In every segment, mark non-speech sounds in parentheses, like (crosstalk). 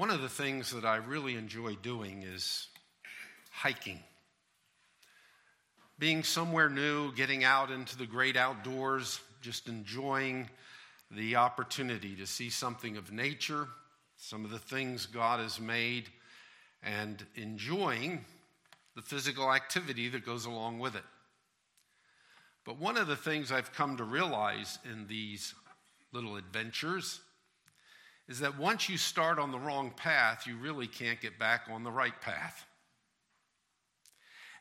One of the things that I really enjoy doing is hiking. Being somewhere new, getting out into the great outdoors, just enjoying the opportunity to see something of nature, some of the things God has made, and enjoying the physical activity that goes along with it. But one of the things I've come to realize in these little adventures is that once you start on the wrong path, you really can't get back on the right path.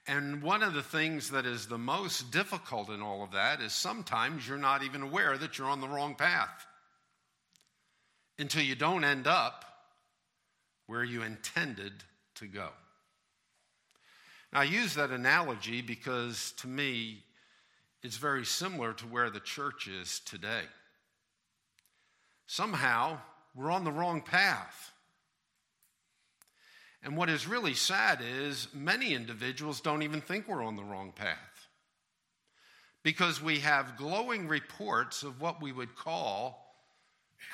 And one of the things that is the most difficult in all of that is sometimes you're not even aware that you're on the wrong path until you don't end up where you intended to go. Now, I use that analogy because to me, it's very similar to where the church is today. Somehow, we're on the wrong path. And what is really sad is many individuals don't even think we're on the wrong path because we have glowing reports of what we would call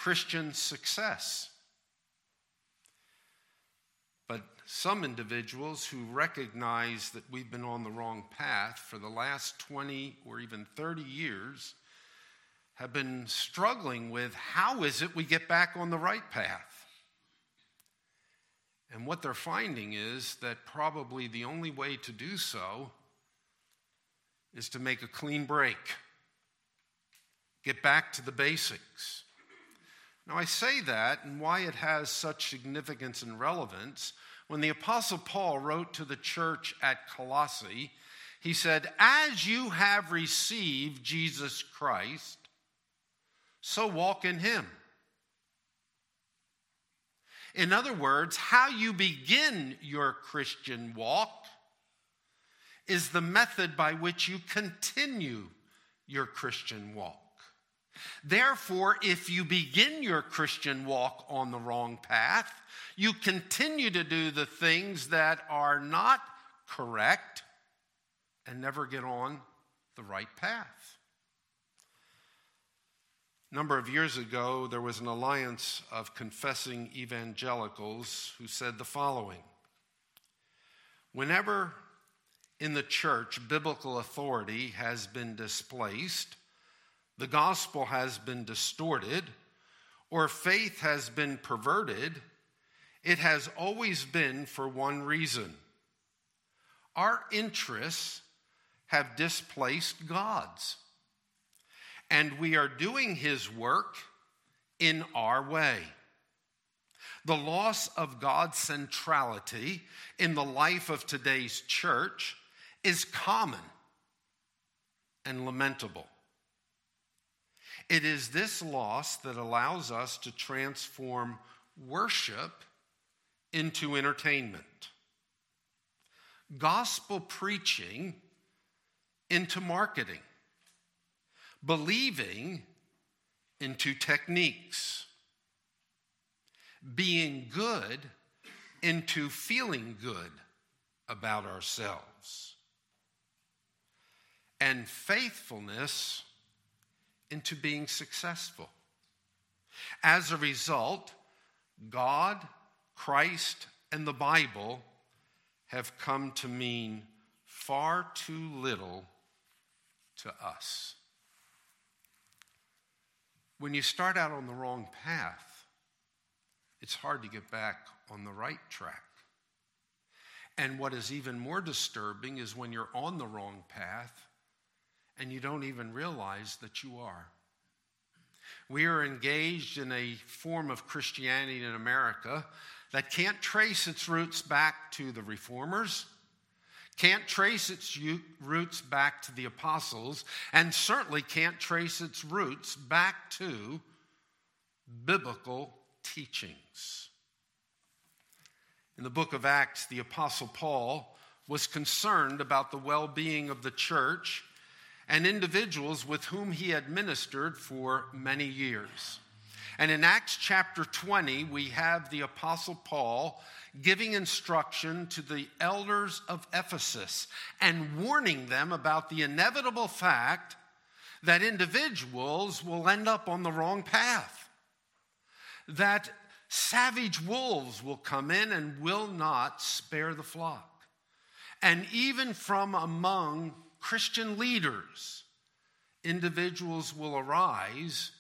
Christian success. But some individuals who recognize that we've been on the wrong path for the last 20 or even 30 years have been struggling with how is it we get back on the right path? And what they're finding is that probably the only way to do so is to make a clean break, get back to the basics. Now, I say that and why it has such significance and relevance. When the Apostle Paul wrote to the church at Colossae, he said, As you have received Jesus Christ, so walk in him. In other words, how you begin your Christian walk is the method by which you continue your Christian walk. Therefore, if you begin your Christian walk on the wrong path, you continue to do the things that are not correct and never get on the right path. Number of years ago, there was an alliance of confessing evangelicals who said the following Whenever in the church biblical authority has been displaced, the gospel has been distorted, or faith has been perverted, it has always been for one reason. Our interests have displaced God's and we are doing his work in our way. The loss of God's centrality in the life of today's church is common and lamentable. It is this loss that allows us to transform worship into entertainment, gospel preaching into marketing believing into techniques, being good into feeling good about ourselves, and faithfulness into being successful. As a result, God, Christ, and the Bible have come to mean far too little to us. When you start out on the wrong path, it's hard to get back on the right track. And what is even more disturbing is when you're on the wrong path and you don't even realize that you are. We are engaged in a form of Christianity in America that can't trace its roots back to the reformers can't trace its roots back to the apostles, and certainly can't trace its roots back to biblical teachings. In the book of Acts, the apostle Paul was concerned about the well being of the church and individuals with whom he had ministered for many years. And in Acts chapter 20, we have the apostle Paul giving instruction to the elders of Ephesus and warning them about the inevitable fact that individuals will end up on the wrong path. That Savage wolves will come in and will not spare the flock. And even from among Christian leaders, individuals will arise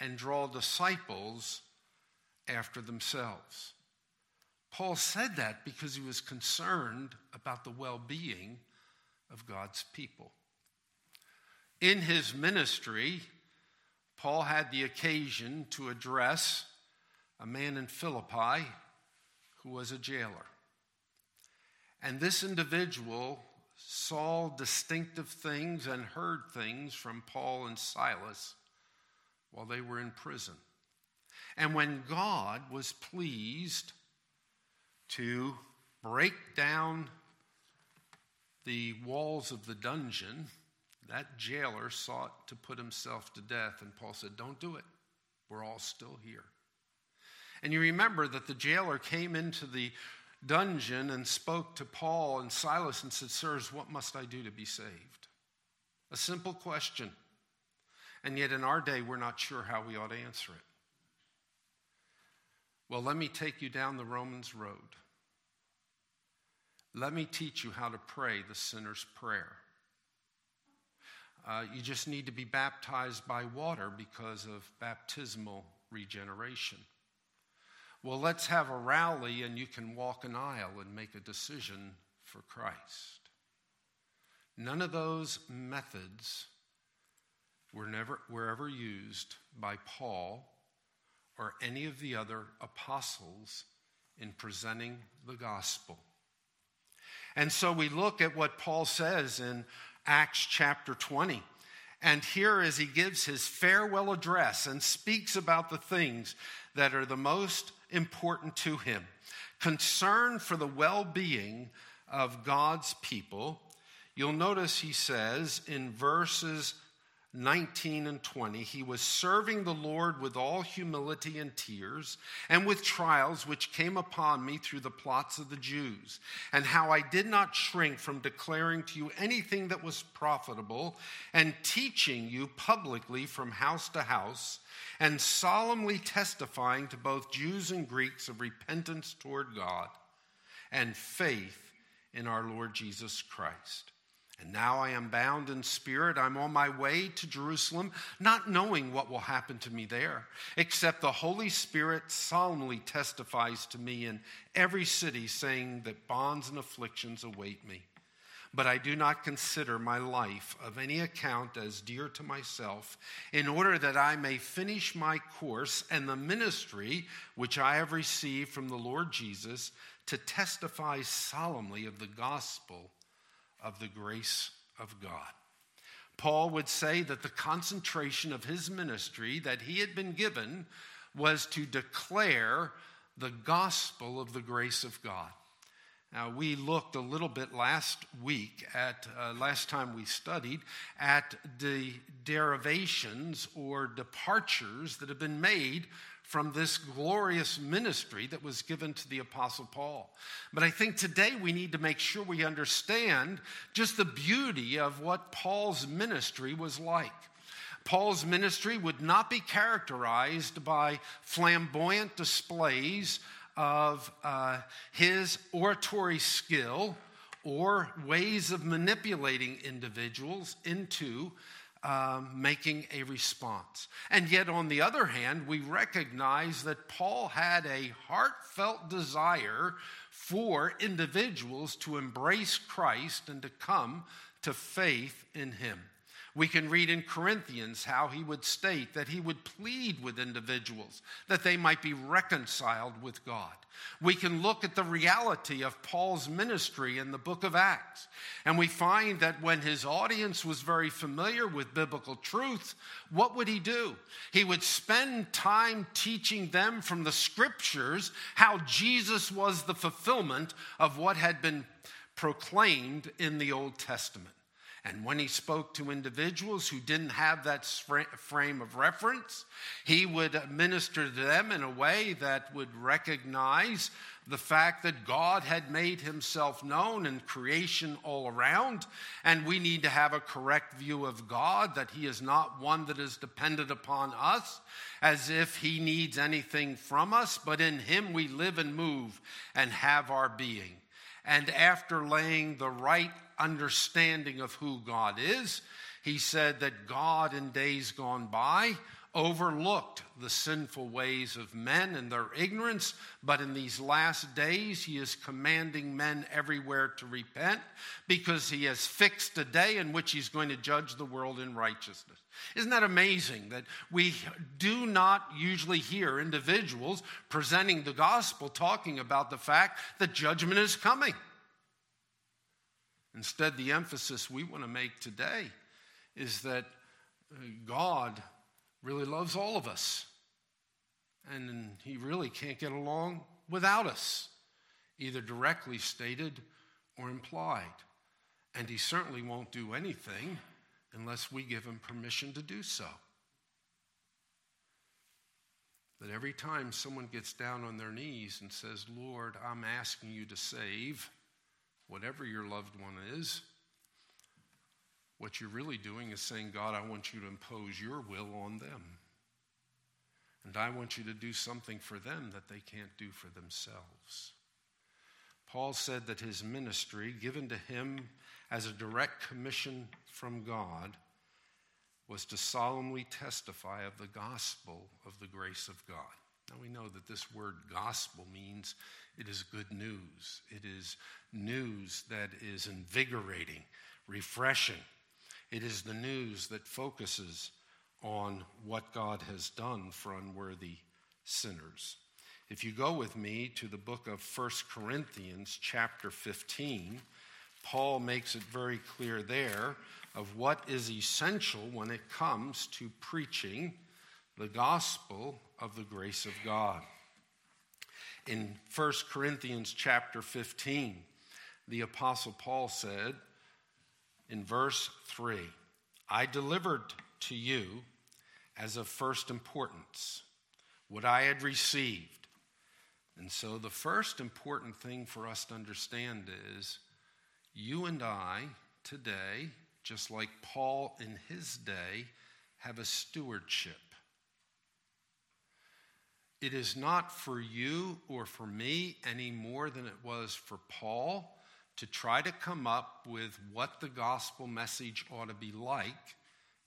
and draw disciples after themselves. Paul said that because he was concerned about the well being of God's people. In his ministry, Paul had the occasion to address a man in Philippi who was a jailer. And this individual saw distinctive things and heard things from Paul and Silas while they were in prison. And when God was pleased to break down the walls of the dungeon, that jailer sought to put himself to death. And Paul said, Don't do it. We're all still here. And you remember that the jailer came into the dungeon and spoke to Paul and Silas and said, Sirs, what must I do to be saved? A simple question. And yet in our day, we're not sure how we ought to answer it. Well, let me take you down the Romans road. Let me teach you how to pray the sinner's prayer. Uh, you just need to be baptized by water because of baptismal regeneration. Well, let's have a rally and you can walk an aisle and make a decision for Christ. None of those methods were, never, were ever used by Paul or any of the other apostles in presenting the gospel. And so we look at what Paul says in Acts chapter 20. And here, as he gives his farewell address and speaks about the things that are the most important to him concern for the well being of God's people, you'll notice he says in verses 19 and 20, he was serving the Lord with all humility and tears, and with trials which came upon me through the plots of the Jews, and how I did not shrink from declaring to you anything that was profitable, and teaching you publicly from house to house, and solemnly testifying to both Jews and Greeks of repentance toward God and faith in our Lord Jesus Christ. And now I am bound in spirit. I'm on my way to Jerusalem, not knowing what will happen to me there, except the Holy Spirit solemnly testifies to me in every city, saying that bonds and afflictions await me. But I do not consider my life of any account as dear to myself, in order that I may finish my course and the ministry which I have received from the Lord Jesus to testify solemnly of the gospel of the grace of God. Paul would say that the concentration of his ministry that he had been given was to declare the gospel of the grace of God. Now, we looked a little bit last week at, uh, last time we studied, at the derivations or departures that have been made from this glorious ministry that was given to the Apostle Paul. But I think today we need to make sure we understand just the beauty of what Paul's ministry was like. Paul's ministry would not be characterized by flamboyant displays of uh, his oratory skill or ways of manipulating individuals into um, making a response. And yet, on the other hand, we recognize that Paul had a heartfelt desire for individuals to embrace Christ and to come to faith in him. We can read in Corinthians how he would state that he would plead with individuals that they might be reconciled with God. We can look at the reality of Paul's ministry in the book of Acts, and we find that when his audience was very familiar with biblical truth, what would he do? He would spend time teaching them from the scriptures how Jesus was the fulfillment of what had been proclaimed in the Old Testament. And when he spoke to individuals who didn't have that frame of reference, he would minister to them in a way that would recognize the fact that God had made himself known in creation all around, and we need to have a correct view of God, that he is not one that is dependent upon us as if he needs anything from us, but in him we live and move and have our being. And after laying the right understanding of who God is, he said that God in days gone by overlooked the sinful ways of men and their ignorance, but in these last days he is commanding men everywhere to repent because he has fixed a day in which he's going to judge the world in righteousness. Isn't that amazing that we do not usually hear individuals presenting the gospel talking about the fact that judgment is coming? Instead, the emphasis we want to make today is that uh, God really loves all of us. And he really can't get along without us, either directly stated or implied. And he certainly won't do anything unless we give him permission to do so. That every time someone gets down on their knees and says, Lord, I'm asking you to save whatever your loved one is, what you're really doing is saying, God, I want you to impose your will on them. And I want you to do something for them that they can't do for themselves. Paul said that his ministry, given to him as a direct commission from God, was to solemnly testify of the gospel of the grace of God. Now we know that this word gospel means it is good news. It is news that is invigorating, refreshing, it is the news that focuses on what God has done for unworthy sinners. If you go with me to the book of 1 Corinthians, chapter 15, Paul makes it very clear there of what is essential when it comes to preaching the gospel of the grace of God. In 1 Corinthians chapter 15, the apostle Paul said, in verse 3 I delivered to you as of first importance what I had received. And so, the first important thing for us to understand is you and I today, just like Paul in his day, have a stewardship. It is not for you or for me any more than it was for Paul to try to come up with what the gospel message ought to be like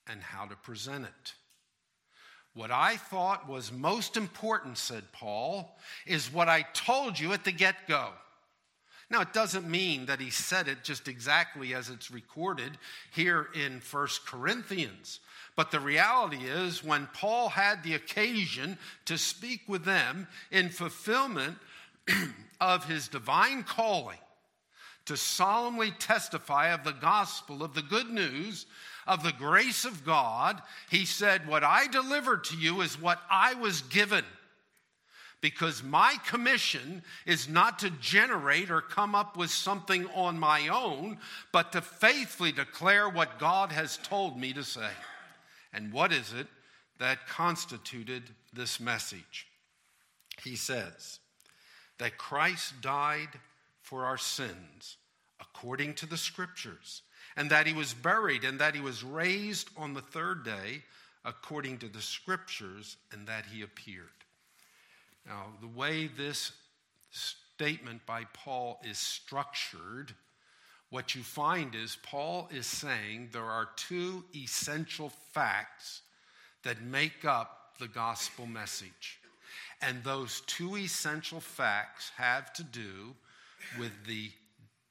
and how to present it. What I thought was most important, said Paul, is what I told you at the get go. Now, it doesn't mean that he said it just exactly as it's recorded here in First Corinthians. But the reality is, when Paul had the occasion to speak with them in fulfillment (clears throat) of his divine calling, to solemnly testify of the gospel, of the good news, of the grace of God, he said, What I delivered to you is what I was given. Because my commission is not to generate or come up with something on my own, but to faithfully declare what God has told me to say. And what is it that constituted this message? He says that Christ died for our sins according to the scriptures, and that he was buried, and that he was raised on the third day according to the scriptures, and that he appeared. Now, the way this statement by Paul is structured, what you find is Paul is saying there are two essential facts that make up the gospel message. And those two essential facts have to do with the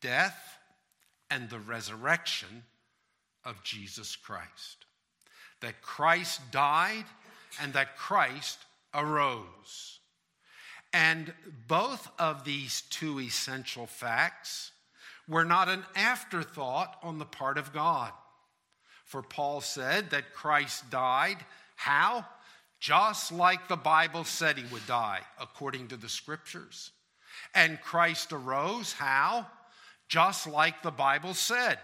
death and the resurrection of Jesus Christ. That Christ died and that Christ arose. And both of these two essential facts were not an afterthought on the part of God. For Paul said that Christ died. How? Just like the Bible said he would die, according to the scriptures. And Christ arose. How? Just like the Bible said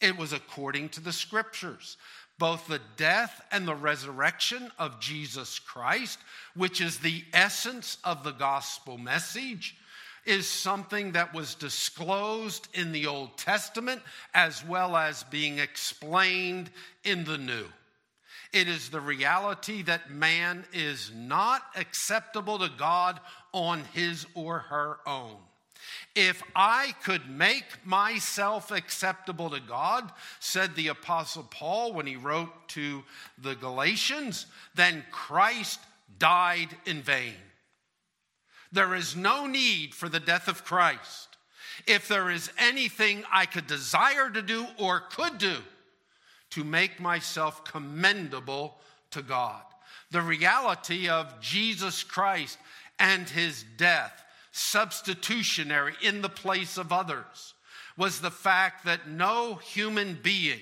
It was according to the scriptures, both the death and the resurrection of Jesus Christ, which is the essence of the gospel message, is something that was disclosed in the Old Testament as well as being explained in the New. It is the reality that man is not acceptable to God on his or her own. If I could make myself acceptable to God, said the Apostle Paul when he wrote to the Galatians, then Christ died in vain. There is no need for the death of Christ. If there is anything I could desire to do or could do, to make myself commendable to God. The reality of Jesus Christ and his death, substitutionary in the place of others, was the fact that no human being,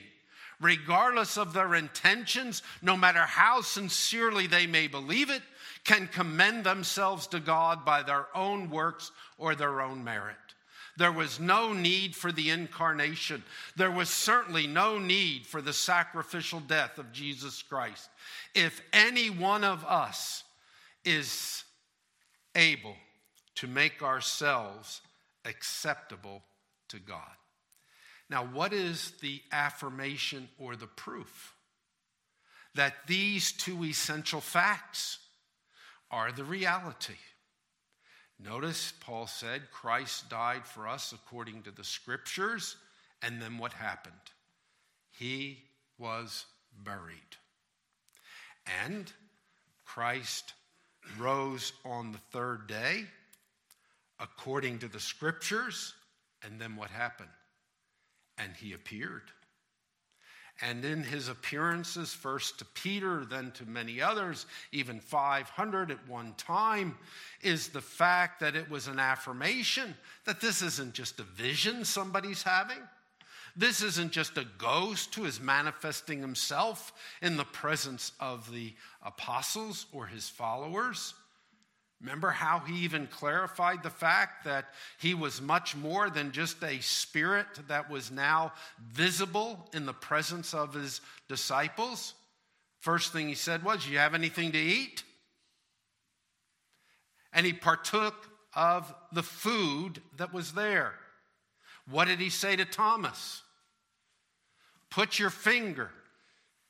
regardless of their intentions, no matter how sincerely they may believe it, can commend themselves to God by their own works or their own merit. There was no need for the incarnation. There was certainly no need for the sacrificial death of Jesus Christ. If any one of us is able to make ourselves acceptable to God. Now, what is the affirmation or the proof? That these two essential facts are the reality. Notice Paul said Christ died for us according to the scriptures, and then what happened? He was buried. And Christ rose on the third day according to the scriptures, and then what happened? And he appeared and in his appearances, first to Peter, then to many others, even 500 at one time, is the fact that it was an affirmation that this isn't just a vision somebody's having. This isn't just a ghost who is manifesting himself in the presence of the apostles or his followers. Remember how he even clarified the fact that he was much more than just a spirit that was now visible in the presence of his disciples? First thing he said was, You have anything to eat? And he partook of the food that was there. What did he say to Thomas? Put your finger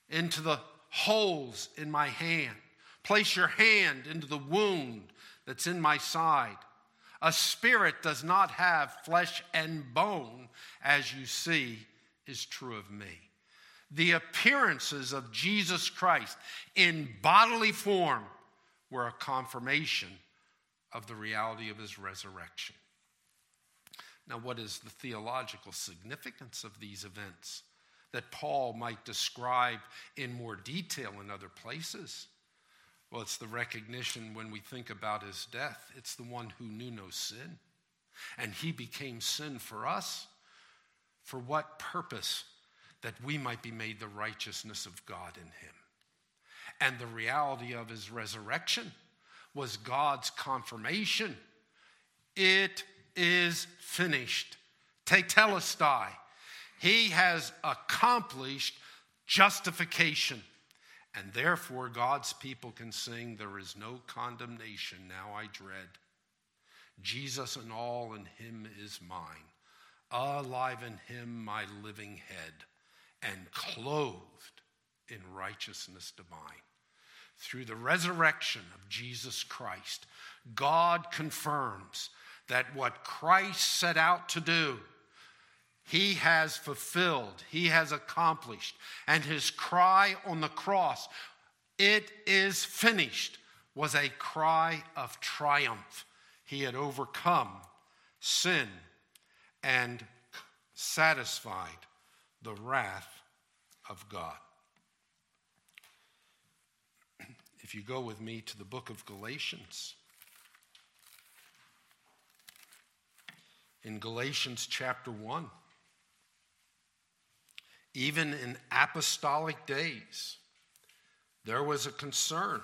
into the holes in my hand. Place your hand into the wound that's in my side. A spirit does not have flesh and bone, as you see is true of me. The appearances of Jesus Christ in bodily form were a confirmation of the reality of his resurrection. Now, what is the theological significance of these events that Paul might describe in more detail in other places? Well, it's the recognition when we think about his death, it's the one who knew no sin. And he became sin for us. For what purpose? That we might be made the righteousness of God in him. And the reality of his resurrection was God's confirmation. It is finished. Tetelestai. He has accomplished justification. And therefore, God's people can sing, There is no condemnation now I dread. Jesus and all in him is mine, alive in him my living head, and clothed in righteousness divine. Through the resurrection of Jesus Christ, God confirms that what Christ set out to do, he has fulfilled, he has accomplished. And his cry on the cross, it is finished, was a cry of triumph. He had overcome sin and satisfied the wrath of God. (clears throat) If you go with me to the book of Galatians, in Galatians chapter 1, even in apostolic days, there was a concern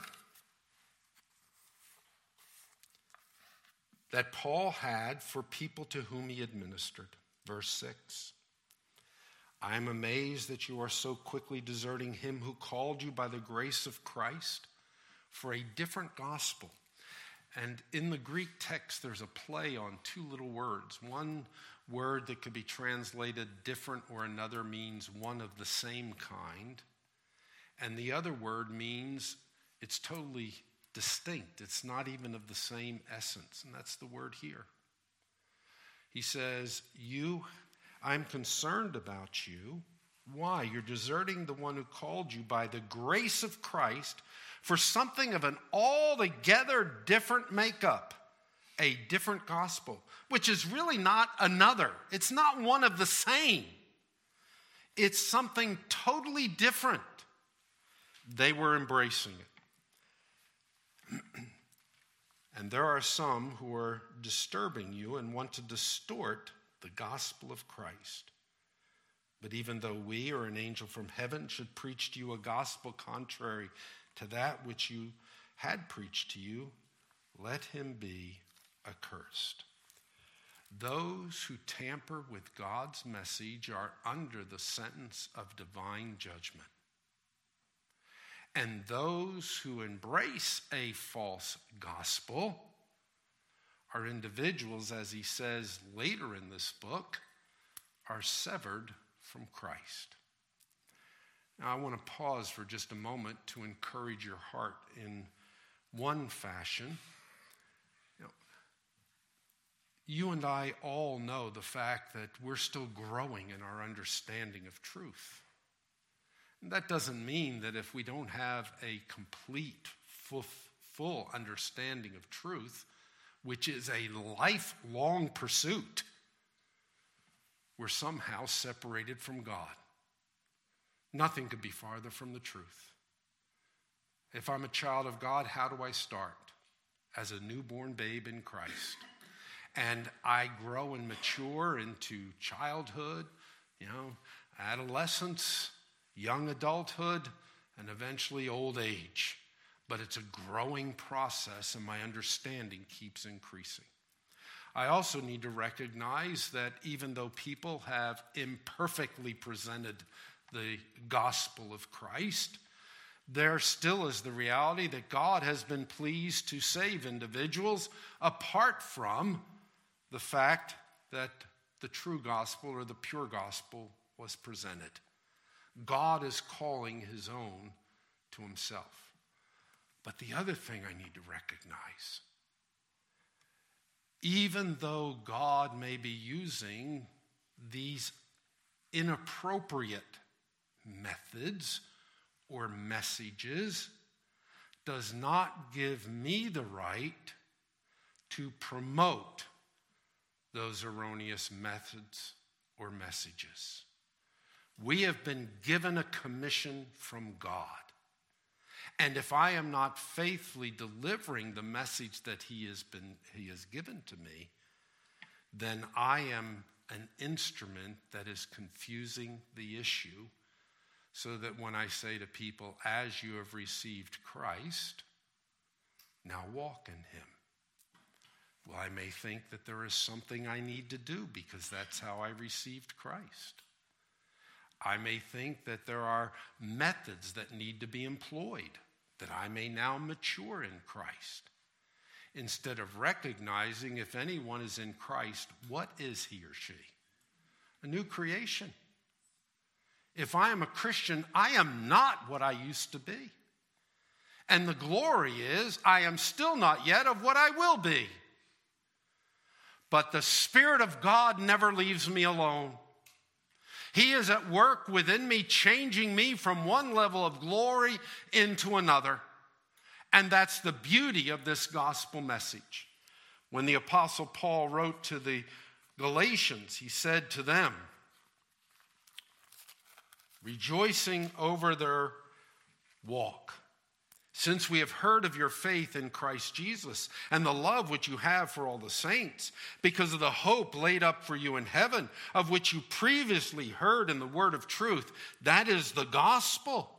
that Paul had for people to whom he administered. Verse 6 I am amazed that you are so quickly deserting him who called you by the grace of Christ for a different gospel. And in the Greek text, there's a play on two little words. One word that could be translated different or another means one of the same kind. And the other word means it's totally distinct, it's not even of the same essence. And that's the word here. He says, You I'm concerned about you. Why? You're deserting the one who called you by the grace of Christ for something of an altogether different makeup, a different gospel, which is really not another. It's not one of the same. It's something totally different. They were embracing it. (clears throat) and there are some who are disturbing you and want to distort the gospel of Christ. But even though we or an angel from heaven should preach to you a gospel contrary to that which you had preached to you, let him be accursed. Those who tamper with God's message are under the sentence of divine judgment. And those who embrace a false gospel are individuals, as he says later in this book, are severed from Christ. Now, I want to pause for just a moment to encourage your heart in one fashion. You, and I all know the fact that we're still growing in our understanding of truth. And that doesn't mean that if we don't have a complete, full, full understanding of truth, which is a lifelong pursuit, we're somehow separated from God. Nothing could be farther from the truth. If I'm a child of God, how do I start? As a newborn babe in Christ. And I grow and mature into childhood, you know, adolescence, young adulthood, and eventually old age but it's a growing process, and my understanding keeps increasing. I also need to recognize that even though people have imperfectly presented the gospel of Christ, there still is the reality that God has been pleased to save individuals apart from the fact that the true gospel or the pure gospel was presented. God is calling his own to himself. But the other thing I need to recognize even though God may be using these inappropriate methods or messages, does not give me the right to promote those erroneous methods or messages. We have been given a commission from God. And if I am not faithfully delivering the message that he has, been, he has given to me, then I am an instrument that is confusing the issue. So that when I say to people, as you have received Christ, now walk in him. Well, I may think that there is something I need to do because that's how I received Christ. I may think that there are methods that need to be employed that I may now mature in Christ. Instead of recognizing if anyone is in Christ, what is he or she? A new creation. If I am a Christian, I am not what I used to be. And the glory is, I am still not yet of what I will be. But the Spirit of God never leaves me alone. He is at work within me, changing me from one level of glory into another. And that's the beauty of this gospel message. When the Apostle Paul wrote to the Galatians, he said to them, rejoicing over their walk since we have heard of your faith in Christ Jesus and the love which you have for all the saints, because of the hope laid up for you in heaven, of which you previously heard in the word of truth, that is the gospel,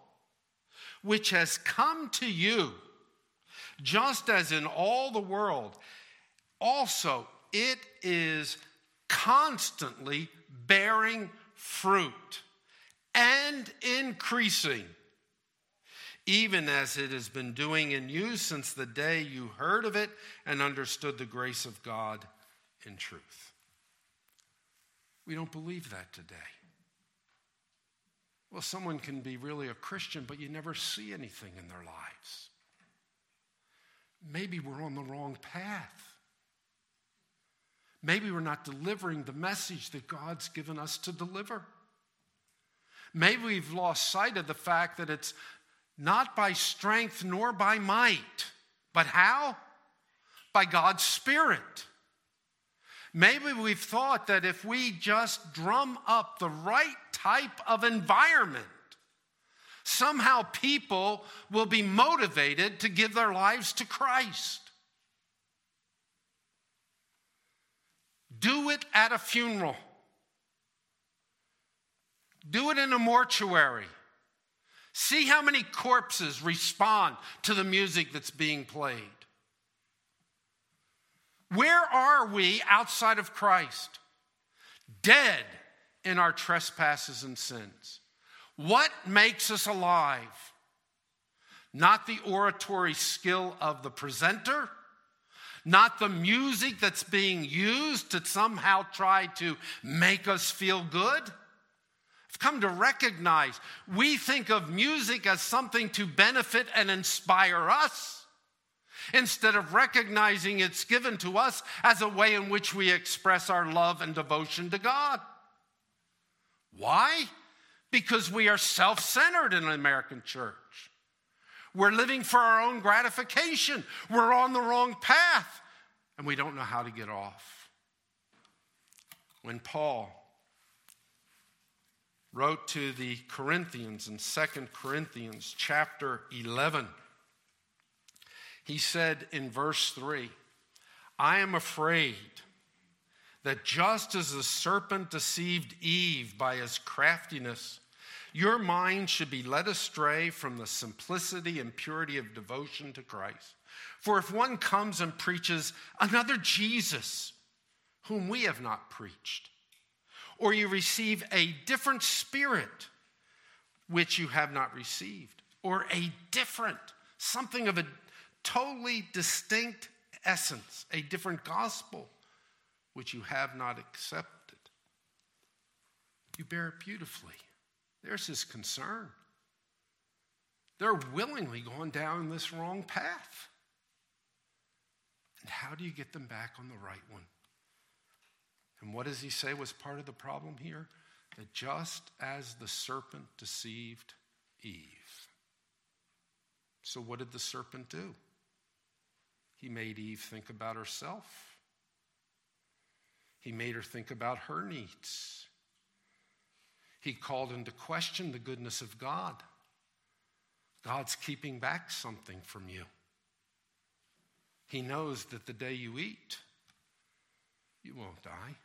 which has come to you, just as in all the world. Also, it is constantly bearing fruit and increasing, even as it has been doing in you since the day you heard of it and understood the grace of God in truth. We don't believe that today. Well, someone can be really a Christian, but you never see anything in their lives. Maybe we're on the wrong path. Maybe we're not delivering the message that God's given us to deliver. Maybe we've lost sight of the fact that it's not by strength nor by might, but how? By God's Spirit. Maybe we've thought that if we just drum up the right type of environment, somehow people will be motivated to give their lives to Christ. Do it at a funeral. Do it in a mortuary. See how many corpses respond to the music that's being played. Where are we outside of Christ? Dead in our trespasses and sins. What makes us alive? Not the oratory skill of the presenter, not the music that's being used to somehow try to make us feel good. I've come to recognize we think of music as something to benefit and inspire us instead of recognizing it's given to us as a way in which we express our love and devotion to God. Why? Because we are self centered in an American church. We're living for our own gratification. We're on the wrong path, and we don't know how to get off. When Paul wrote to the Corinthians in 2 Corinthians chapter 11, he said in verse 3 I am afraid that just as the serpent deceived Eve by his craftiness, your mind should be led astray from the simplicity and purity of devotion to Christ. For if one comes and preaches another Jesus, whom we have not preached, or you receive a different spirit, which you have not received, or a different, something of a totally distinct essence, a different gospel, which you have not accepted. You bear it beautifully. There's his concern. They're willingly going down this wrong path. And how do you get them back on the right one? And what does he say was part of the problem here? That just as the serpent deceived Eve. So, what did the serpent do? He made Eve think about herself. He made her think about her needs. He called into question the goodness of God. God's keeping back something from you. He knows that the day you eat, you won't die.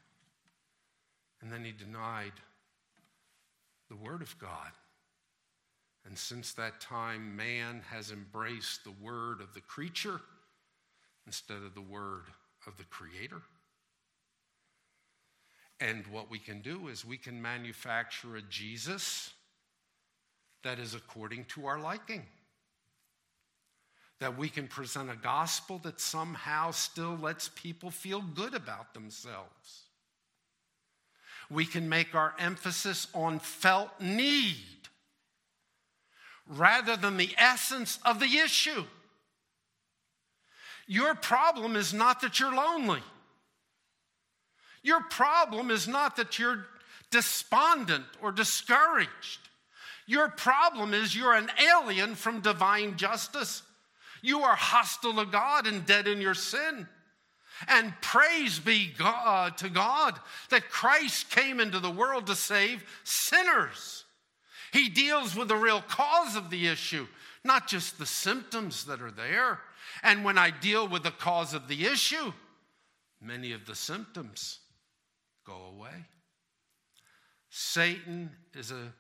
And then he denied the Word of God. And since that time, man has embraced the word of the creature instead of the word of the Creator. And what we can do is we can manufacture a Jesus that is according to our liking. That we can present a gospel that somehow still lets people feel good about themselves. We can make our emphasis on felt need rather than the essence of the issue. Your problem is not that you're lonely. Your problem is not that you're despondent or discouraged. Your problem is you're an alien from divine justice. You are hostile to God and dead in your sin. And praise be God, uh, to God that Christ came into the world to save sinners. He deals with the real cause of the issue, not just the symptoms that are there. And when I deal with the cause of the issue, many of the symptoms go away. Satan is an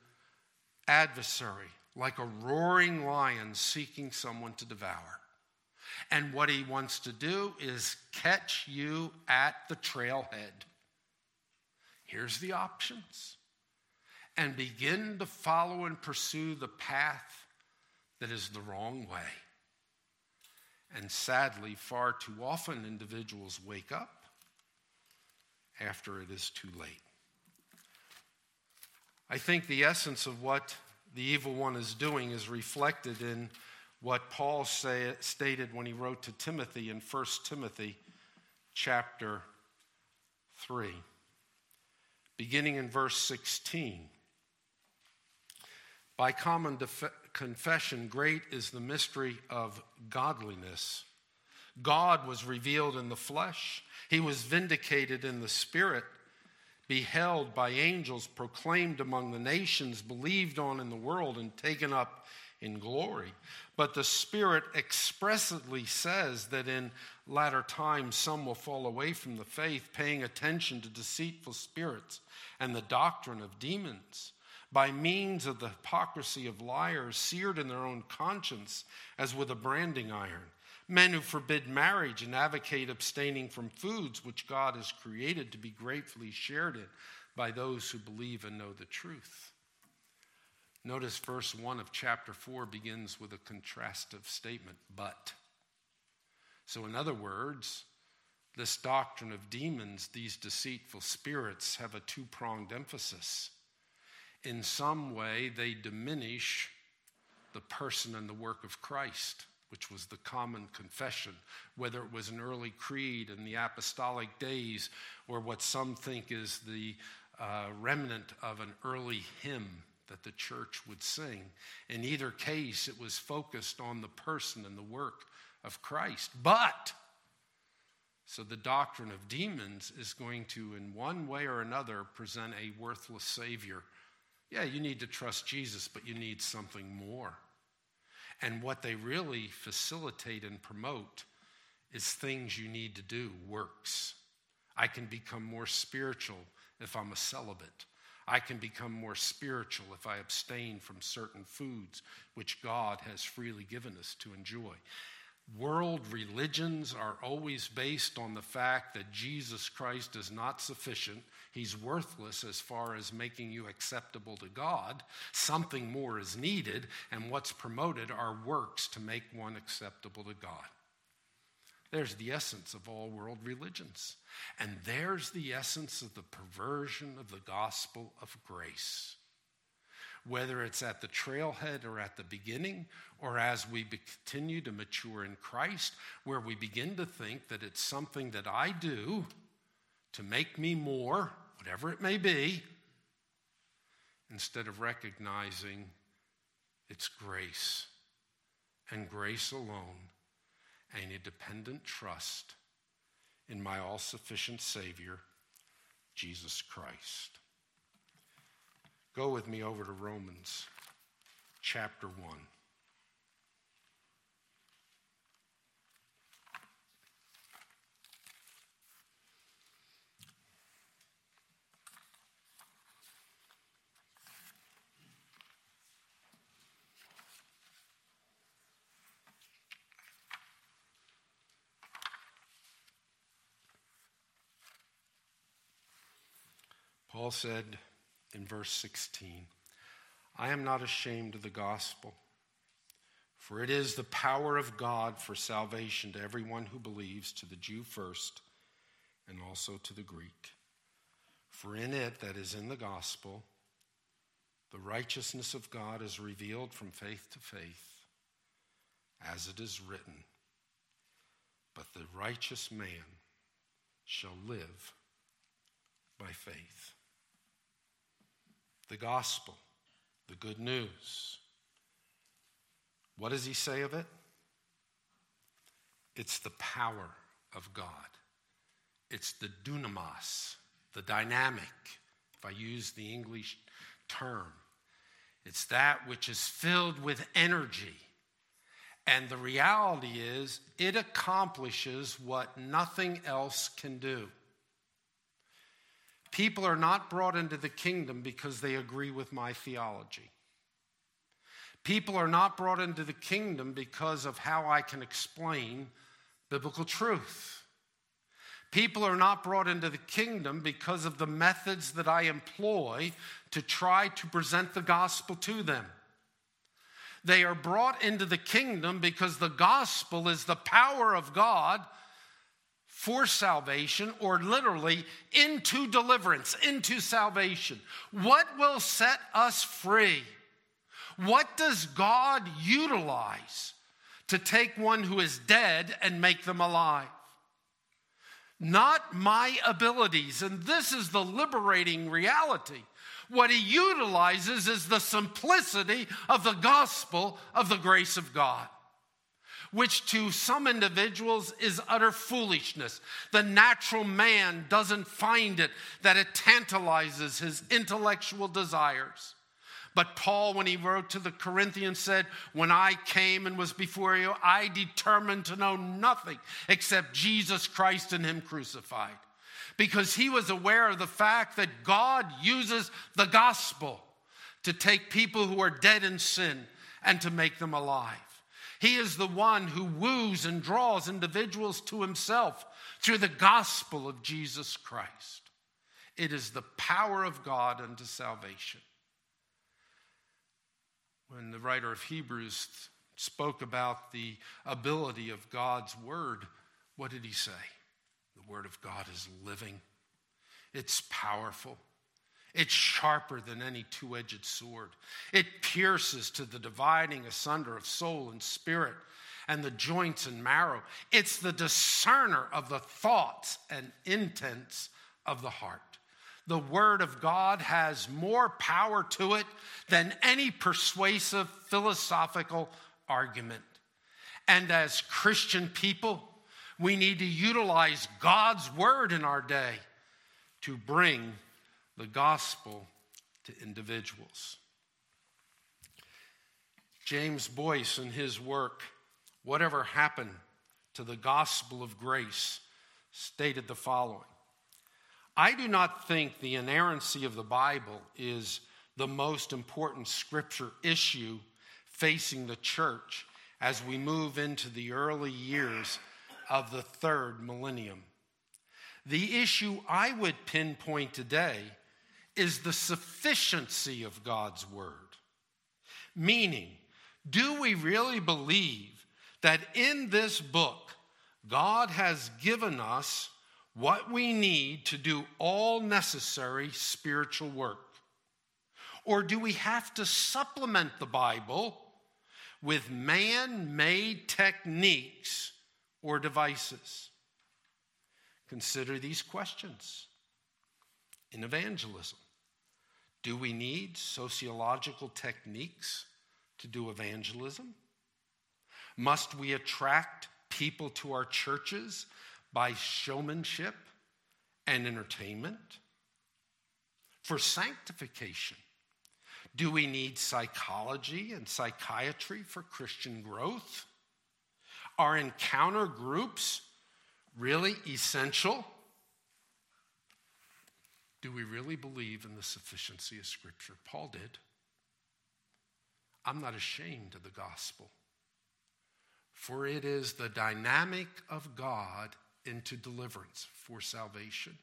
adversary, like a roaring lion seeking someone to devour. And what he wants to do is catch you at the trailhead. Here's the options and begin to follow and pursue the path that is the wrong way. And sadly, far too often individuals wake up after it is too late. I think the essence of what the evil one is doing is reflected in what Paul say, stated when he wrote to Timothy in 1 Timothy chapter 3, beginning in verse 16. By common def- confession, great is the mystery of godliness. God was revealed in the flesh, he was vindicated in the spirit, beheld by angels, proclaimed among the nations, believed on in the world, and taken up in glory. But the Spirit expressly says that in latter times some will fall away from the faith, paying attention to deceitful spirits and the doctrine of demons by means of the hypocrisy of liars, seared in their own conscience as with a branding iron. Men who forbid marriage and advocate abstaining from foods which God has created to be gratefully shared in by those who believe and know the truth. Notice verse 1 of chapter 4 begins with a contrastive statement, but. So, in other words, this doctrine of demons, these deceitful spirits, have a two pronged emphasis in some way they diminish the person and the work of Christ, which was the common confession, whether it was an early creed in the apostolic days or what some think is the uh, remnant of an early hymn that the church would sing. In either case, it was focused on the person and the work of Christ. But, so the doctrine of demons is going to, in one way or another, present a worthless Savior yeah, you need to trust Jesus, but you need something more. And what they really facilitate and promote is things you need to do, works. I can become more spiritual if I'm a celibate. I can become more spiritual if I abstain from certain foods which God has freely given us to enjoy. World religions are always based on the fact that Jesus Christ is not sufficient. He's worthless as far as making you acceptable to God. Something more is needed, and what's promoted are works to make one acceptable to God. There's the essence of all world religions. And there's the essence of the perversion of the gospel of grace whether it's at the trailhead or at the beginning, or as we continue to mature in Christ, where we begin to think that it's something that I do to make me more, whatever it may be, instead of recognizing it's grace and grace alone and a dependent trust in my all sufficient Savior, Jesus Christ. Go with me over to Romans chapter 1. Paul said, in verse 16 I am not ashamed of the gospel, for it is the power of God for salvation to everyone who believes, to the Jew first, and also to the Greek. For in it, that is in the gospel, the righteousness of God is revealed from faith to faith, as it is written, But the righteous man shall live by faith the gospel, the good news. What does he say of it? It's the power of God. It's the dunamis, the dynamic, if I use the English term. It's that which is filled with energy. And the reality is, it accomplishes what nothing else can do. People are not brought into the kingdom because they agree with my theology. People are not brought into the kingdom because of how I can explain biblical truth. People are not brought into the kingdom because of the methods that I employ to try to present the gospel to them. They are brought into the kingdom because the gospel is the power of God for salvation, or literally into deliverance, into salvation. What will set us free? What does God utilize to take one who is dead and make them alive? Not my abilities. And this is the liberating reality. What he utilizes is the simplicity of the gospel of the grace of God which to some individuals is utter foolishness. The natural man doesn't find it, that it tantalizes his intellectual desires. But Paul, when he wrote to the Corinthians, said, When I came and was before you, I determined to know nothing except Jesus Christ and Him crucified. Because he was aware of the fact that God uses the gospel to take people who are dead in sin and to make them alive. He is the one who woos and draws individuals to himself through the gospel of Jesus Christ. It is the power of God unto salvation. When the writer of Hebrews spoke about the ability of God's word, what did he say? The word of God is living, it's powerful, it's sharper than any two edged sword. It pierces to the dividing asunder of soul and spirit and the joints and marrow. It's the discerner of the thoughts and intents of the heart. The Word of God has more power to it than any persuasive philosophical argument. And as Christian people, we need to utilize God's Word in our day to bring the gospel to individuals. James Boice, in his work, Whatever Happened to the Gospel of Grace, stated the following I do not think the inerrancy of the Bible is the most important scripture issue facing the church as we move into the early years of the third millennium. The issue I would pinpoint today is the sufficiency of God's word. Meaning, do we really believe that in this book, God has given us what we need to do all necessary spiritual work? Or do we have to supplement the Bible with man made techniques or devices? Consider these questions in evangelism. Do we need sociological techniques to do evangelism? Must we attract people to our churches by showmanship and entertainment? For sanctification, do we need psychology and psychiatry for Christian growth? Are encounter groups really essential? Do we really believe in the sufficiency of Scripture? Paul did. I'm not ashamed of the gospel, for it is the dynamic of God into deliverance for salvation.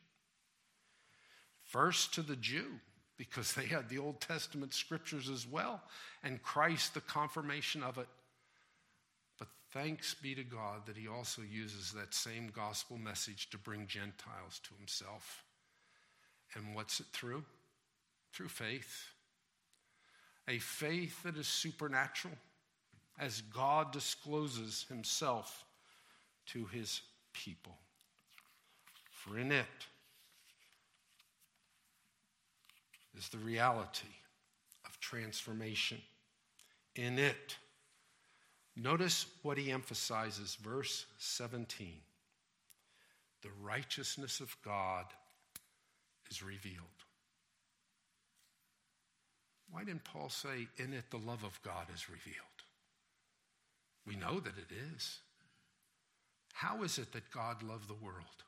First to the Jew, because they had the Old Testament scriptures as well, and Christ, the confirmation of it. But thanks be to God that He also uses that same gospel message to bring Gentiles to Himself. And what's it through? Through faith. A faith that is supernatural as God discloses himself to his people. For in it is the reality of transformation. In it, notice what he emphasizes, verse 17 the righteousness of God is revealed. Why didn't Paul say, in it the love of God is revealed? We know that it is. How is it that God loved the world?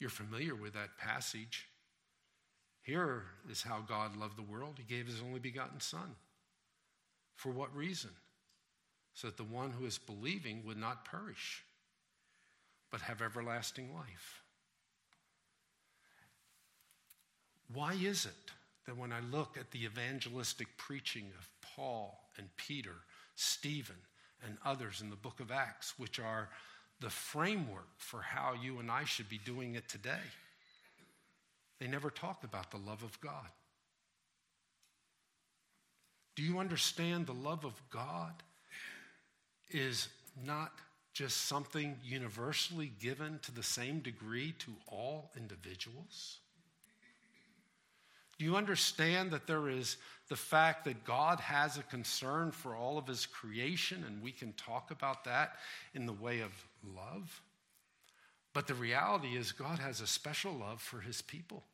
You're familiar with that passage. Here is how God loved the world. He gave his only begotten Son. For what reason? So that the one who is believing would not perish, but have everlasting life. Why is it that when I look at the evangelistic preaching of Paul and Peter, Stephen, and others in the book of Acts, which are the framework for how you and I should be doing it today, they never talk about the love of God. Do you understand the love of God is not just something universally given to the same degree to all individuals? Do you understand that there is the fact that God has a concern for all of his creation, and we can talk about that in the way of love? But the reality is, God has a special love for his people.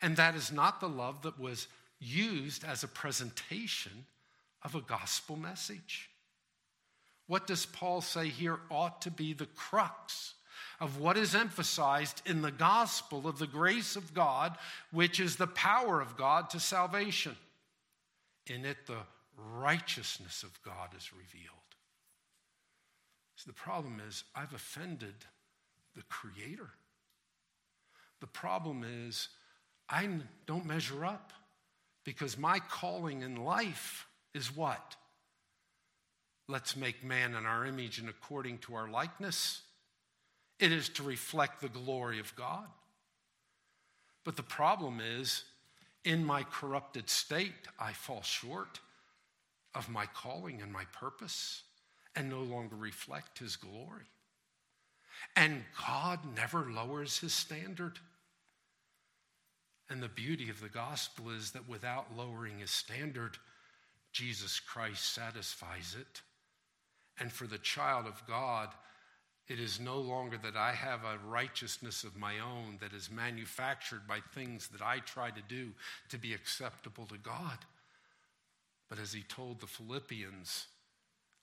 And that is not the love that was used as a presentation of a gospel message. What does Paul say here ought to be the crux of what is emphasized in the gospel of the grace of God, which is the power of God to salvation? In it, the righteousness of God is revealed. So the problem is, I've offended the Creator. The problem is, I don't measure up because my calling in life is what? Let's make man in our image and according to our likeness. It is to reflect the glory of God. But the problem is, in my corrupted state, I fall short of my calling and my purpose and no longer reflect his glory. And God never lowers his standard. And the beauty of the gospel is that without lowering his standard, Jesus Christ satisfies it. And for the child of God, it is no longer that I have a righteousness of my own that is manufactured by things that I try to do to be acceptable to God. But as he told the Philippians,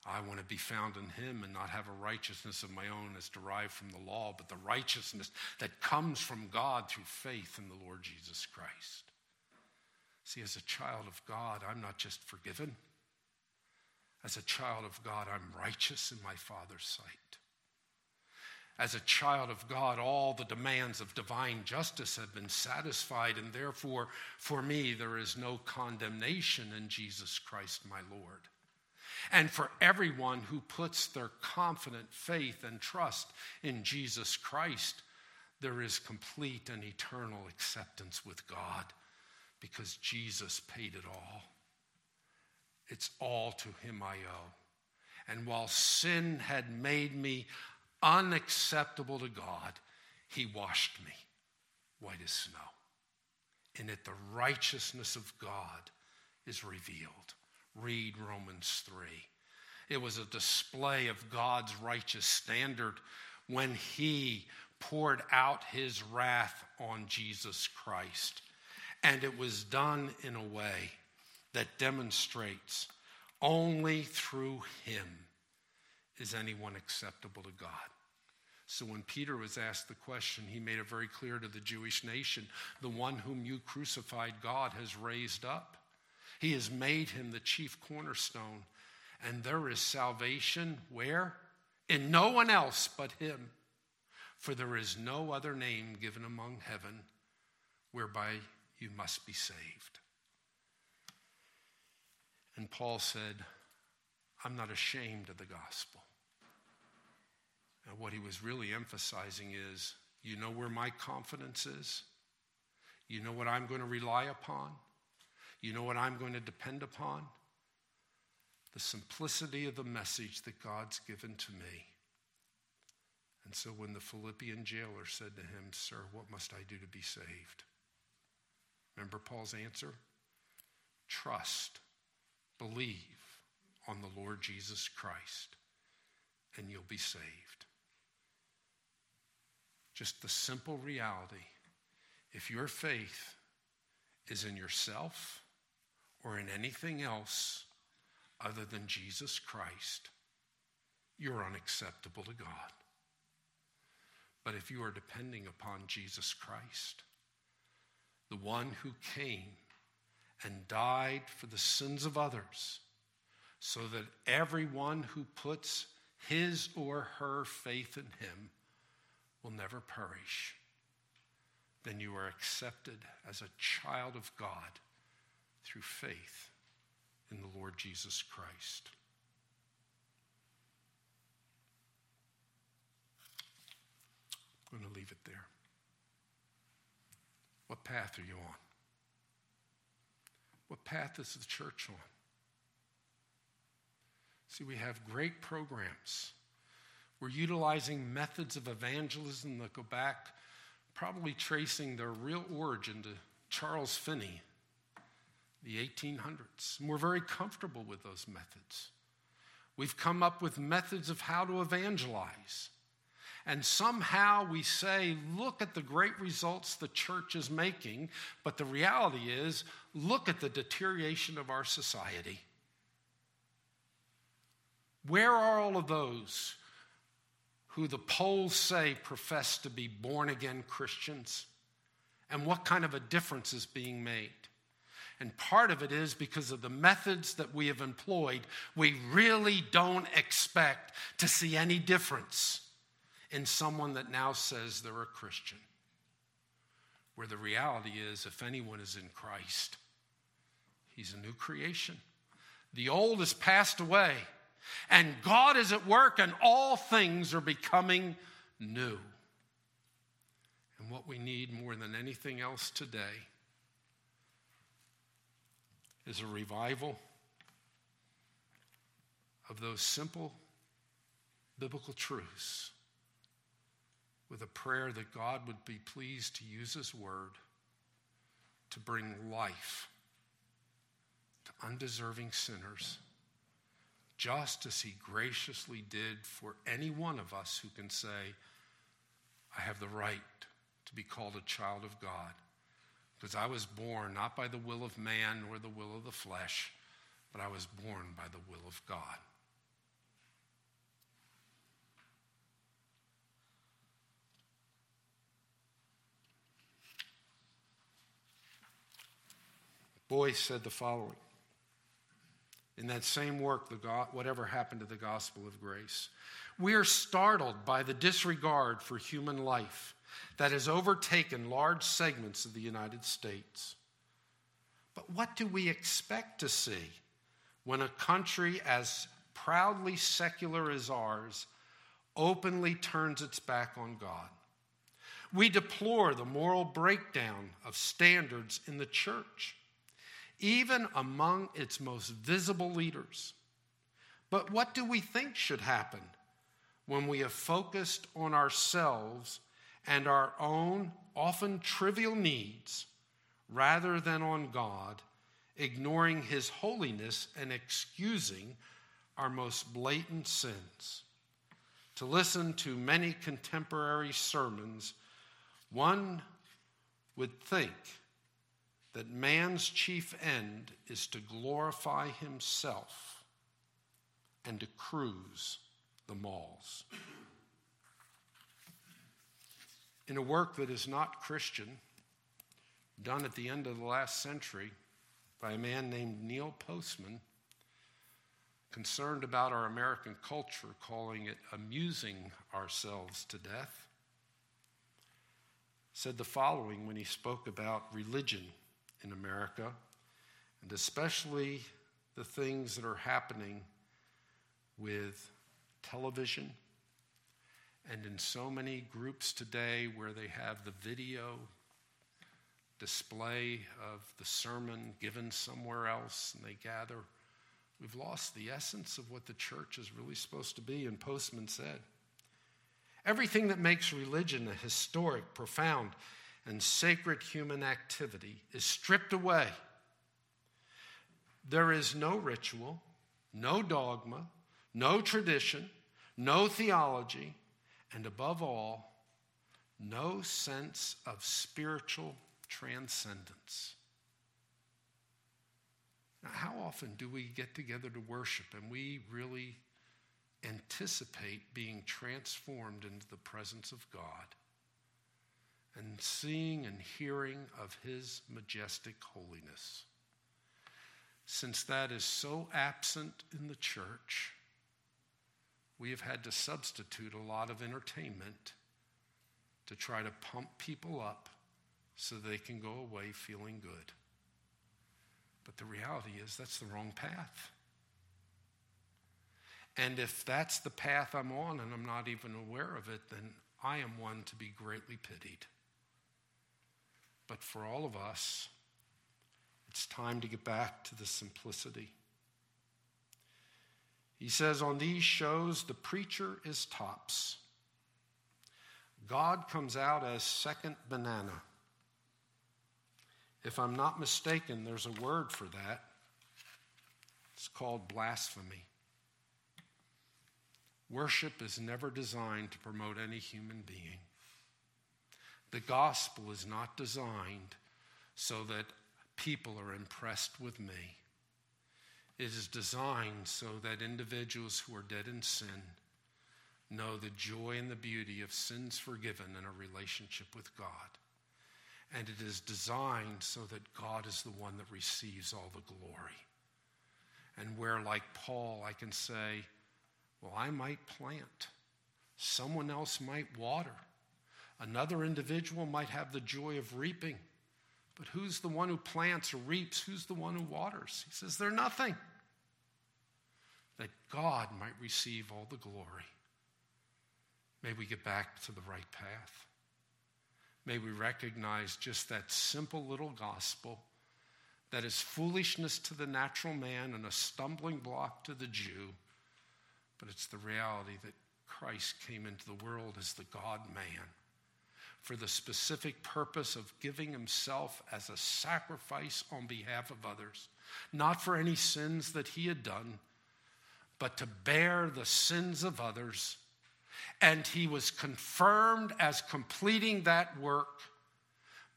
I want to be found in him and not have a righteousness of my own as derived from the law, but the righteousness that comes from God through faith in the Lord Jesus Christ. See, as a child of God, I'm not just forgiven. As a child of God, I'm righteous in my Father's sight. As a child of God, all the demands of divine justice have been satisfied, and therefore, for me, there is no condemnation in Jesus Christ, my Lord. And for everyone who puts their confident faith and trust in Jesus Christ, there is complete and eternal acceptance with God because Jesus paid it all. It's all to Him I owe. And while sin had made me unacceptable to God, He washed me white as snow. In it, the righteousness of God is revealed. Read Romans 3. It was a display of God's righteous standard when he poured out his wrath on Jesus Christ. And it was done in a way that demonstrates only through him is anyone acceptable to God. So when Peter was asked the question, he made it very clear to the Jewish nation the one whom you crucified, God has raised up. He has made him the chief cornerstone. And there is salvation where? In no one else but him. For there is no other name given among heaven whereby you must be saved. And Paul said, I'm not ashamed of the gospel. And what he was really emphasizing is you know where my confidence is? You know what I'm going to rely upon? You know what I'm going to depend upon? The simplicity of the message that God's given to me. And so when the Philippian jailer said to him, Sir, what must I do to be saved? Remember Paul's answer? Trust, believe on the Lord Jesus Christ, and you'll be saved. Just the simple reality if your faith is in yourself, or in anything else other than Jesus Christ, you're unacceptable to God. But if you are depending upon Jesus Christ, the one who came and died for the sins of others, so that everyone who puts his or her faith in him will never perish, then you are accepted as a child of God through faith in the Lord Jesus Christ. I'm going to leave it there. What path are you on? What path is the church on? See, we have great programs. We're utilizing methods of evangelism that go back, probably tracing their real origin to Charles Finney, the 1800s. And we're very comfortable with those methods. We've come up with methods of how to evangelize. And somehow we say, look at the great results the church is making, but the reality is, look at the deterioration of our society. Where are all of those who the polls say profess to be born again Christians? And what kind of a difference is being made? And part of it is because of the methods that we have employed, we really don't expect to see any difference in someone that now says they're a Christian. Where the reality is, if anyone is in Christ, he's a new creation. The old has passed away, and God is at work, and all things are becoming new. And what we need more than anything else today is a revival of those simple biblical truths with a prayer that God would be pleased to use His word to bring life to undeserving sinners, just as He graciously did for any one of us who can say, I have the right to be called a child of God. Because I was born not by the will of man or the will of the flesh, but I was born by the will of God. Boice said the following in that same work, the Whatever Happened to the Gospel of Grace. We are startled by the disregard for human life that has overtaken large segments of the United States. But what do we expect to see when a country as proudly secular as ours openly turns its back on God? We deplore the moral breakdown of standards in the church even among its most visible leaders. But what do we think should happen when we have focused on ourselves and our own often trivial needs rather than on God, ignoring His holiness and excusing our most blatant sins? To listen to many contemporary sermons, one would think that man's chief end is to glorify himself and to cruise the malls. In a work that is not Christian, done at the end of the last century by a man named Neil Postman, concerned about our American culture, calling it amusing ourselves to death, said the following when he spoke about religion in America, and especially the things that are happening with television and in so many groups today where they have the video display of the sermon given somewhere else and they gather. We've lost the essence of what the church is really supposed to be. And Postman said, Everything that makes religion a historic, profound, and sacred human activity is stripped away. There is no ritual, no dogma, no tradition, no theology, and above all, no sense of spiritual transcendence. Now, how often do we get together to worship and we really anticipate being transformed into the presence of God? And seeing and hearing of his majestic holiness. Since that is so absent in the church, we have had to substitute a lot of entertainment to try to pump people up so they can go away feeling good. But the reality is that's the wrong path. And if that's the path I'm on and I'm not even aware of it, then I am one to be greatly pitied. But for all of us, it's time to get back to the simplicity. He says, on these shows, the preacher is tops. God comes out as second banana. If I'm not mistaken, there's a word for that. It's called blasphemy. Worship is never designed to promote any human being. The gospel is not designed so that people are impressed with me. It is designed so that individuals who are dead in sin know the joy and the beauty of sins forgiven in a relationship with God. And it is designed so that God is the one that receives all the glory. And where, like Paul, I can say, well, I might plant, someone else might water, another individual might have the joy of reaping. But who's the one who plants or reaps? Who's the one who waters? He says, They're nothing. That God might receive all the glory. May we get back to the right path. May we recognize just that simple little gospel that is foolishness to the natural man and a stumbling block to the Jew but it's the reality that Christ came into the world as the God man for the specific purpose of giving himself as a sacrifice on behalf of others, not for any sins that he had done, but to bear the sins of others. And he was confirmed as completing that work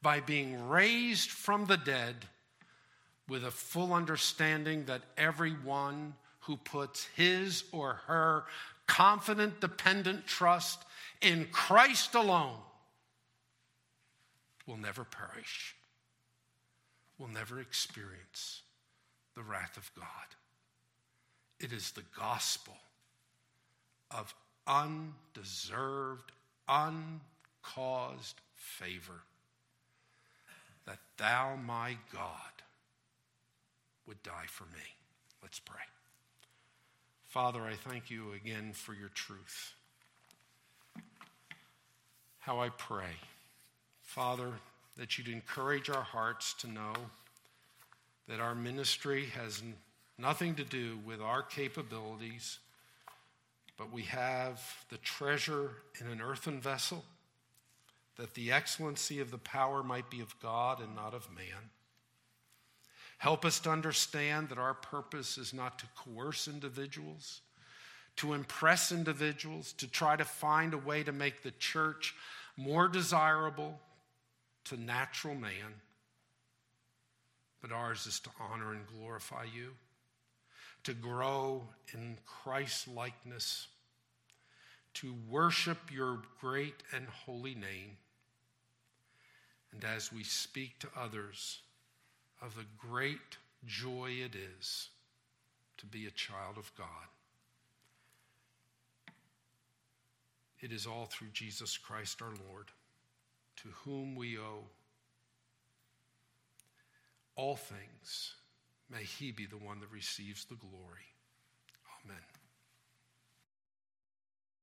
by being raised from the dead with a full understanding that everyone who puts his or her confident, dependent trust in Christ alone will never perish, will never experience the wrath of God. It is the gospel of undeserved, uncaused favor that thou, my God, would die for me. Let's pray. Father, I thank you again for your truth. How I pray, Father, that you'd encourage our hearts to know that our ministry has nothing to do with our capabilities, but we have the treasure in an earthen vessel, that the excellency of the power might be of God and not of man. Help us to understand that our purpose is not to coerce individuals, to impress individuals, to try to find a way to make the church more desirable to natural man. But ours is to honor and glorify you, to grow in Christ likeness, to worship your great and holy name. And as we speak to others, of the great joy it is to be a child of God. It is all through Jesus Christ our Lord, to whom we owe all things. May he be the one that receives the glory.